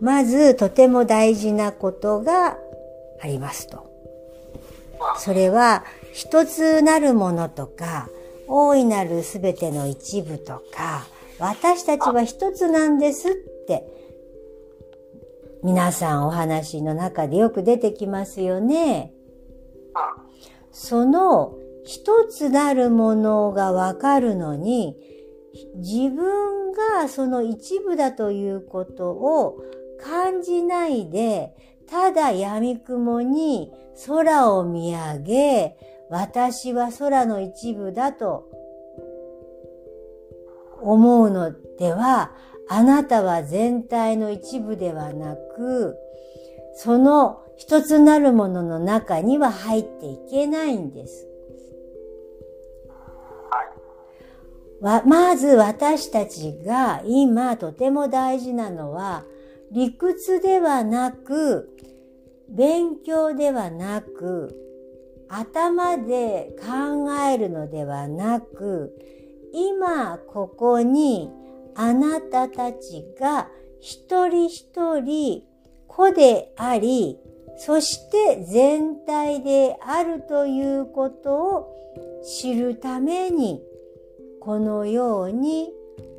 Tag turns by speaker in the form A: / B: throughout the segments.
A: まずとても大事なことがありますと。それは一つなるものとか大いなるすべての一部とか私たちは一つなんですって皆さんお話の中でよく出てきますよね。その一つなるものがわかるのに自分がその一部だということを感じないで、ただ闇雲に空を見上げ、私は空の一部だと思うのでは、あなたは全体の一部ではなく、その一つなるものの中には入っていけないんです。まず私たちが今とても大事なのは、理屈ではなく、勉強ではなく、頭で考えるのではなく、今ここにあなたたちが一人一人子であり、そして全体であるということを知るために、このように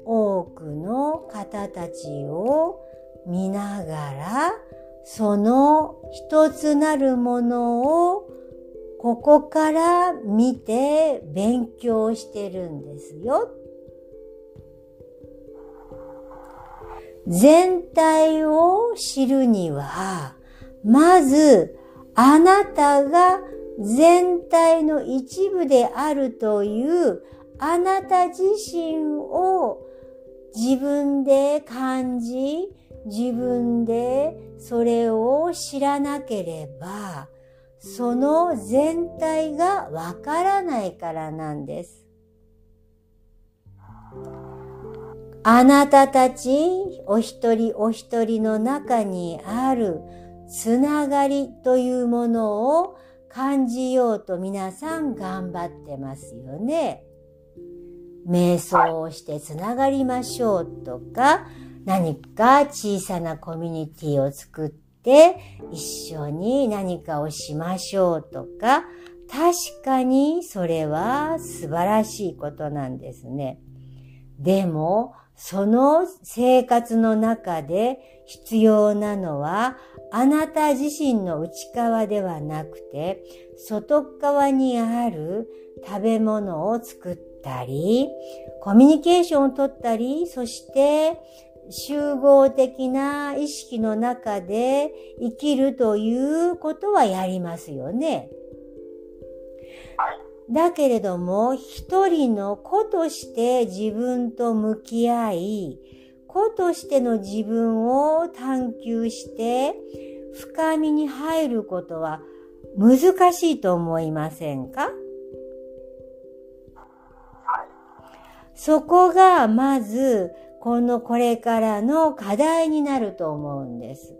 A: 多くの方たちを見ながら、その一つなるものをここから見て勉強してるんですよ。全体を知るには、まずあなたが全体の一部であるというあなた自身を自分で感じ、自分でそれを知らなければ、その全体がわからないからなんです。あなたたちお一人お一人の中にあるつながりというものを感じようと皆さん頑張ってますよね。瞑想をしてつながりましょうとか、何か小さなコミュニティを作って一緒に何かをしましょうとか、確かにそれは素晴らしいことなんですね。でも、その生活の中で必要なのは、あなた自身の内側ではなくて、外側にある食べ物を作ったり、コミュニケーションをとったり、そして集合的な意識の中で生きるということはやりますよね。だけれども、一人の子として自分と向き合い、子としての自分を探求して、深みに入ることは難しいと思いませんか？そこがまずこのこれからの課題になると思うんです。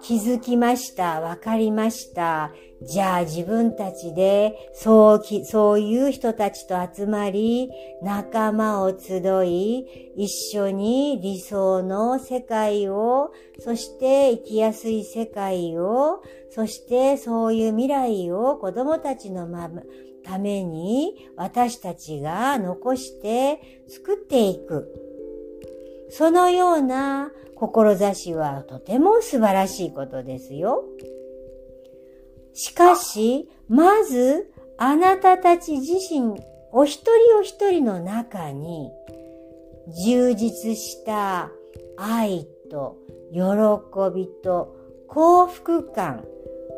A: 気づきました。わかりました。じゃあ自分たちでそうき、そういう人たちと集まり、仲間を集い、一緒に理想の世界を、そして生きやすい世界を、そしてそういう未来を子供たちのまま、ために私たちが残して作っていく。そのような志はとても素晴らしいことですよ。しかし、まずあなたたち自身お一人お一人の中に充実した愛と喜びと幸福感、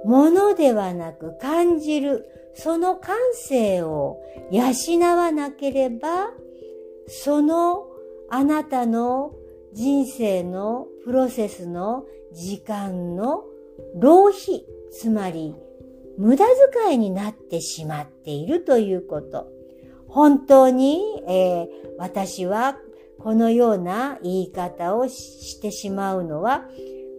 A: ものではなく感じるその感性を養わなければ、そのあなたの人生のプロセスの時間の浪費、つまり無駄遣いになってしまっているということ。本当に、えー、私はこのような言い方をしてしまうのは、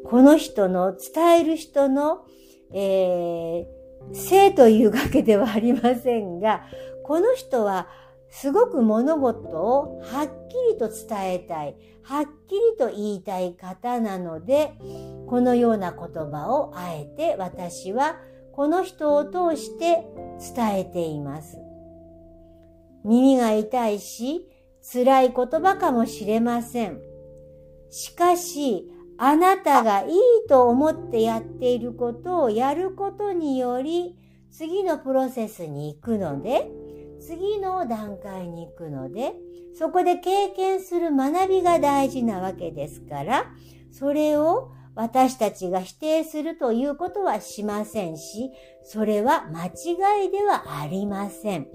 A: この人の伝える人のえー、性というわけではありませんが、この人はすごく物事をはっきりと伝えたい、はっきりと言いたい方なので、このような言葉をあえて私はこの人を通して伝えています。耳が痛いし、辛い言葉かもしれません。しかし、あなたがいいと思ってやっていることをやることにより、次のプロセスに行くので、次の段階に行くので、そこで経験する学びが大事なわけですから、それを私たちが否定するということはしませんし、それは間違いではありません。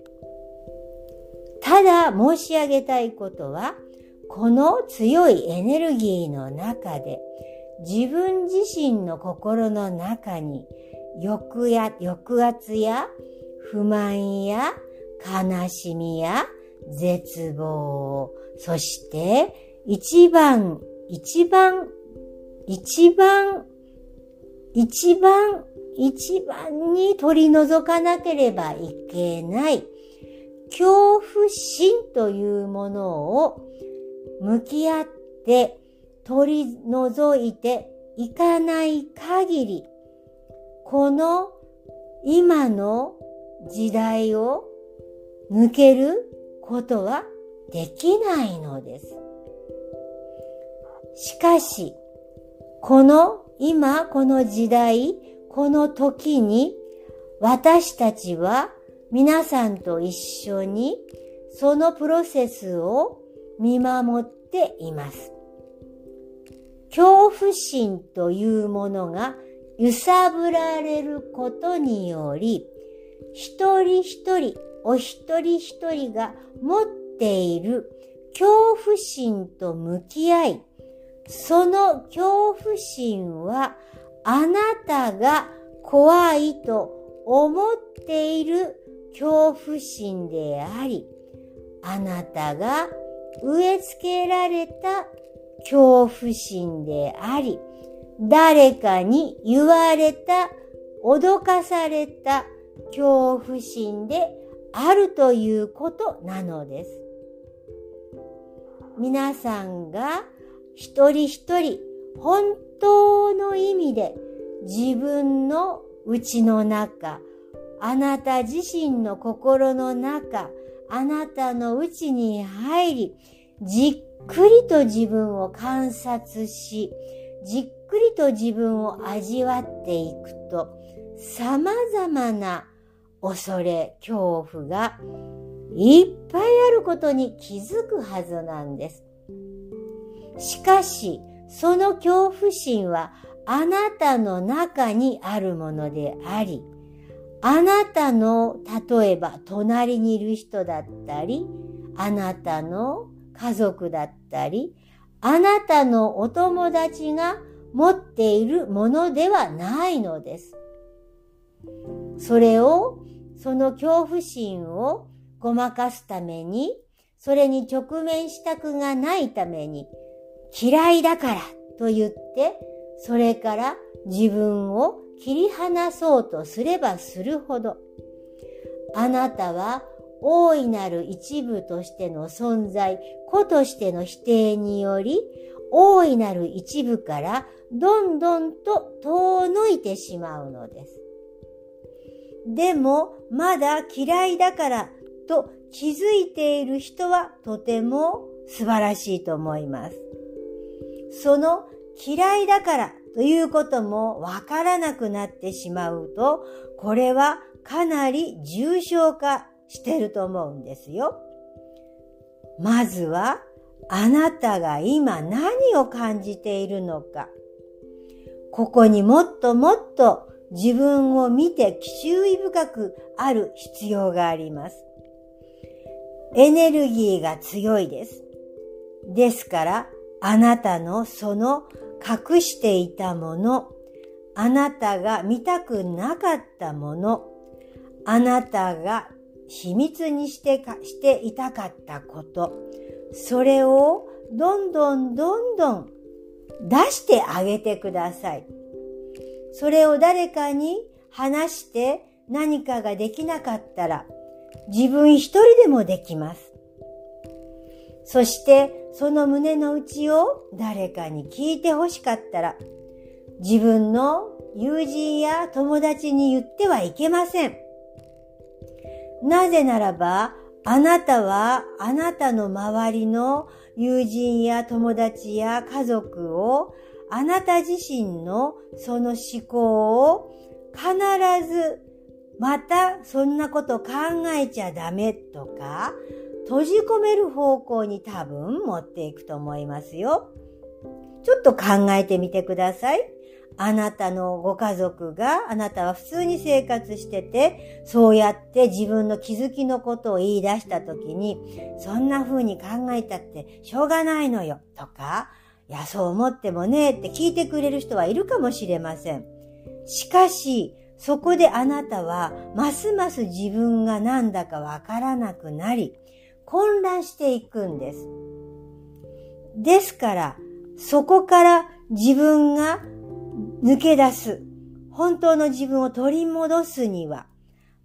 A: ただ申し上げたいことは、この強いエネルギーの中で自分自身の心の中に抑や抑圧や不満や悲しみや絶望、そして一番、一番、一番、一番、一番に取り除かなければいけない恐怖心というものを向き合って取り除いていかない限り、この今の時代を抜けることはできないのです。しかし、この今この時代、この時に私たちは皆さんと一緒にそのプロセスを見守っています。恐怖心というものが揺さぶられることにより、一人一人、お一人一人が持っている恐怖心と向き合い、その恐怖心はあなたが怖いと思っている恐怖心であり、あなたが植え付けられた恐怖心であり、誰かに言われた、脅かされた恐怖心であるということなのです。皆さんが一人一人本当の意味で自分の内の中、あなた自身の心の中、あなたの内に入り、じっくりと自分を観察し、じっくりと自分を味わっていくと、様々な恐れ、恐怖がいっぱいあることに気づくはずなんです。しかし、その恐怖心はあなたの中にあるものであり、あなたの、例えば隣にいる人だったり、あなたの家族だったり、あなたのお友達が持っているものではないのです。それを、その恐怖心をごまかすために、それに直面したくがないために、嫌いだからと言って、それから自分を切り離そうとすればするほど、あなたは大いなる一部としての存在、子としての否定により、大いなる一部からどんどんと遠のいてしまうのです。でも、まだ嫌いだからと気づいている人はとても素晴らしいと思います。その嫌いだからということもわからなくなってしまうと、これはかなり重症化してると思うんですよ。まずは、あなたが今何を感じているのか。ここにもっともっと自分を見て注意深くある必要があります。エネルギーが強いです。ですから、あなたのその隠していたもの、あなたが見たくなかったもの、あなたが秘密にしてかしていたかったこと、それをどんどんどんどん出してあげてください。それを誰かに話して何かができなかったら、自分一人でもできます。そして、その胸の内を誰かに聞いて欲しかったら、自分の友人や友達に言ってはいけません。なぜならば、あなたはあなたの周りの友人や友達や家族をあなた自身のその思考を必ずまたそんなこと考えちゃダメとか閉じ込める方向に多分持っていくと思いますよ。ちょっと考えてみてください。あなたのご家族があなたは普通に生活してて、そうやって自分の気づきのことを言い出した時に、そんな風に考えたってしょうがないのよとか、いや、そう思ってもねって聞いてくれる人はいるかもしれません。しかし、そこであなたはますます自分が何だかわからなくなり、混乱していくんです。ですから、そこから自分が抜け出す、本当の自分を取り戻すには、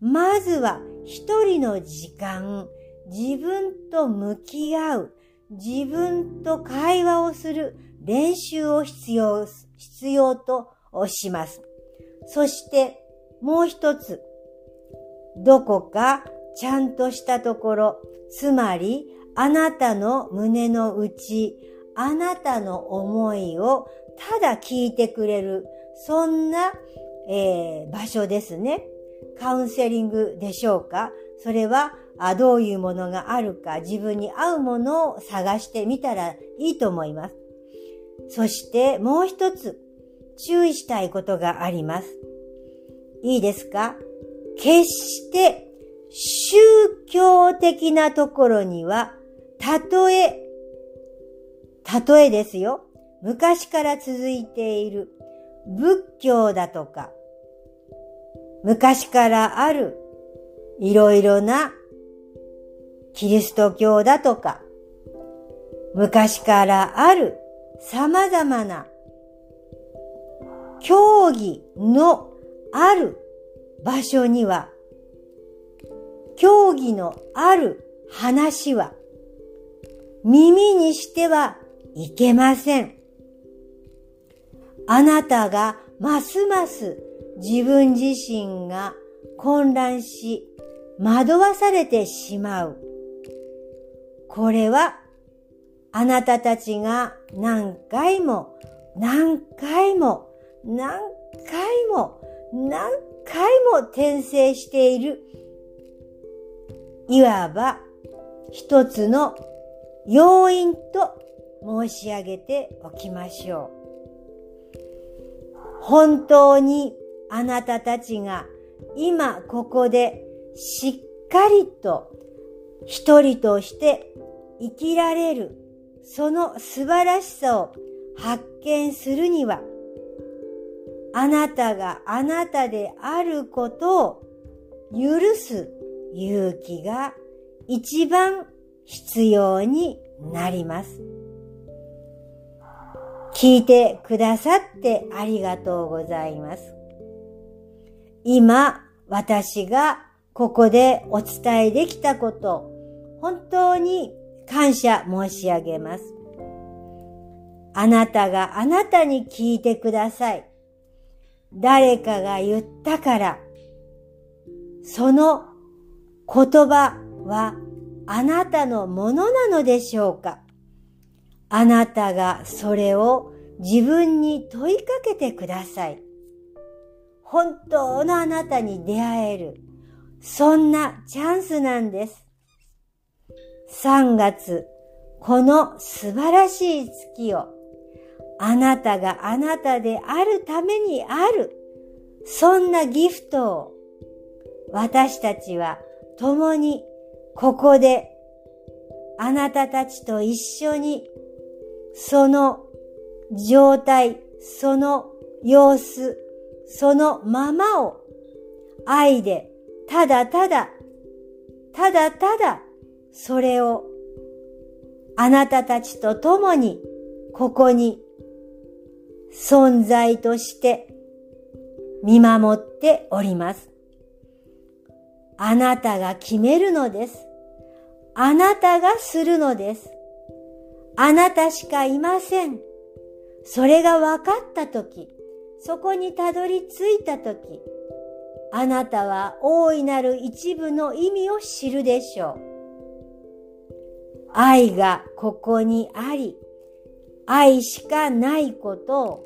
A: まずは一人の時間、自分と向き合う、自分と会話をする練習を必要、必要とします。そしてもう一つ、どこかちゃんとしたところ、つまりあなたの胸の内、あなたの思いをただ聞いてくれる、そんな、えー、場所ですね。カウンセリングでしょうか？それはあどういうものがあるか自分に合うものを探してみたらいいと思います。そしてもう一つ注意したいことがあります。いいですか？決して宗教的なところには、たとえ、たとえですよ。昔から続いている仏教だとか、昔からあるいろいろなキリスト教だとか、昔からある様々な教義のある場所には、教義のある話は耳にしてはいけません。あなたがますます自分自身が混乱し惑わされてしまう。これはあなたたちが何回も何回も何回も何回も転生しているいわば一つの要因と申し上げておきましょう。本当にあなたたちが今ここでしっかりと一人として生きられるその素晴らしさを発見するにはあなたがあなたであることを許す勇気が一番必要になります。聞いてくださってありがとうございます。今、私がここでお伝えできたこと、本当に感謝申し上げます。あなたがあなたに聞いてください。誰かが言ったから、その言葉はあなたのものなのでしょうか？あなたがそれを自分に問いかけてください。本当のあなたに出会える、そんなチャンスなんです。3月、この素晴らしい月を、あなたがあなたであるためにある、そんなギフトを、私たちは共にここであなたたちと一緒にその状態、その様子、そのままを愛でただただ、ただただそれをあなたたちと共にここに存在として見守っております。あなたが決めるのです。あなたがするのです。あなたしかいません。それが分かったとき、そこにたどり着いたとき、あなたは大いなる一部の意味を知るでしょう。愛がここにあり、愛しかないことを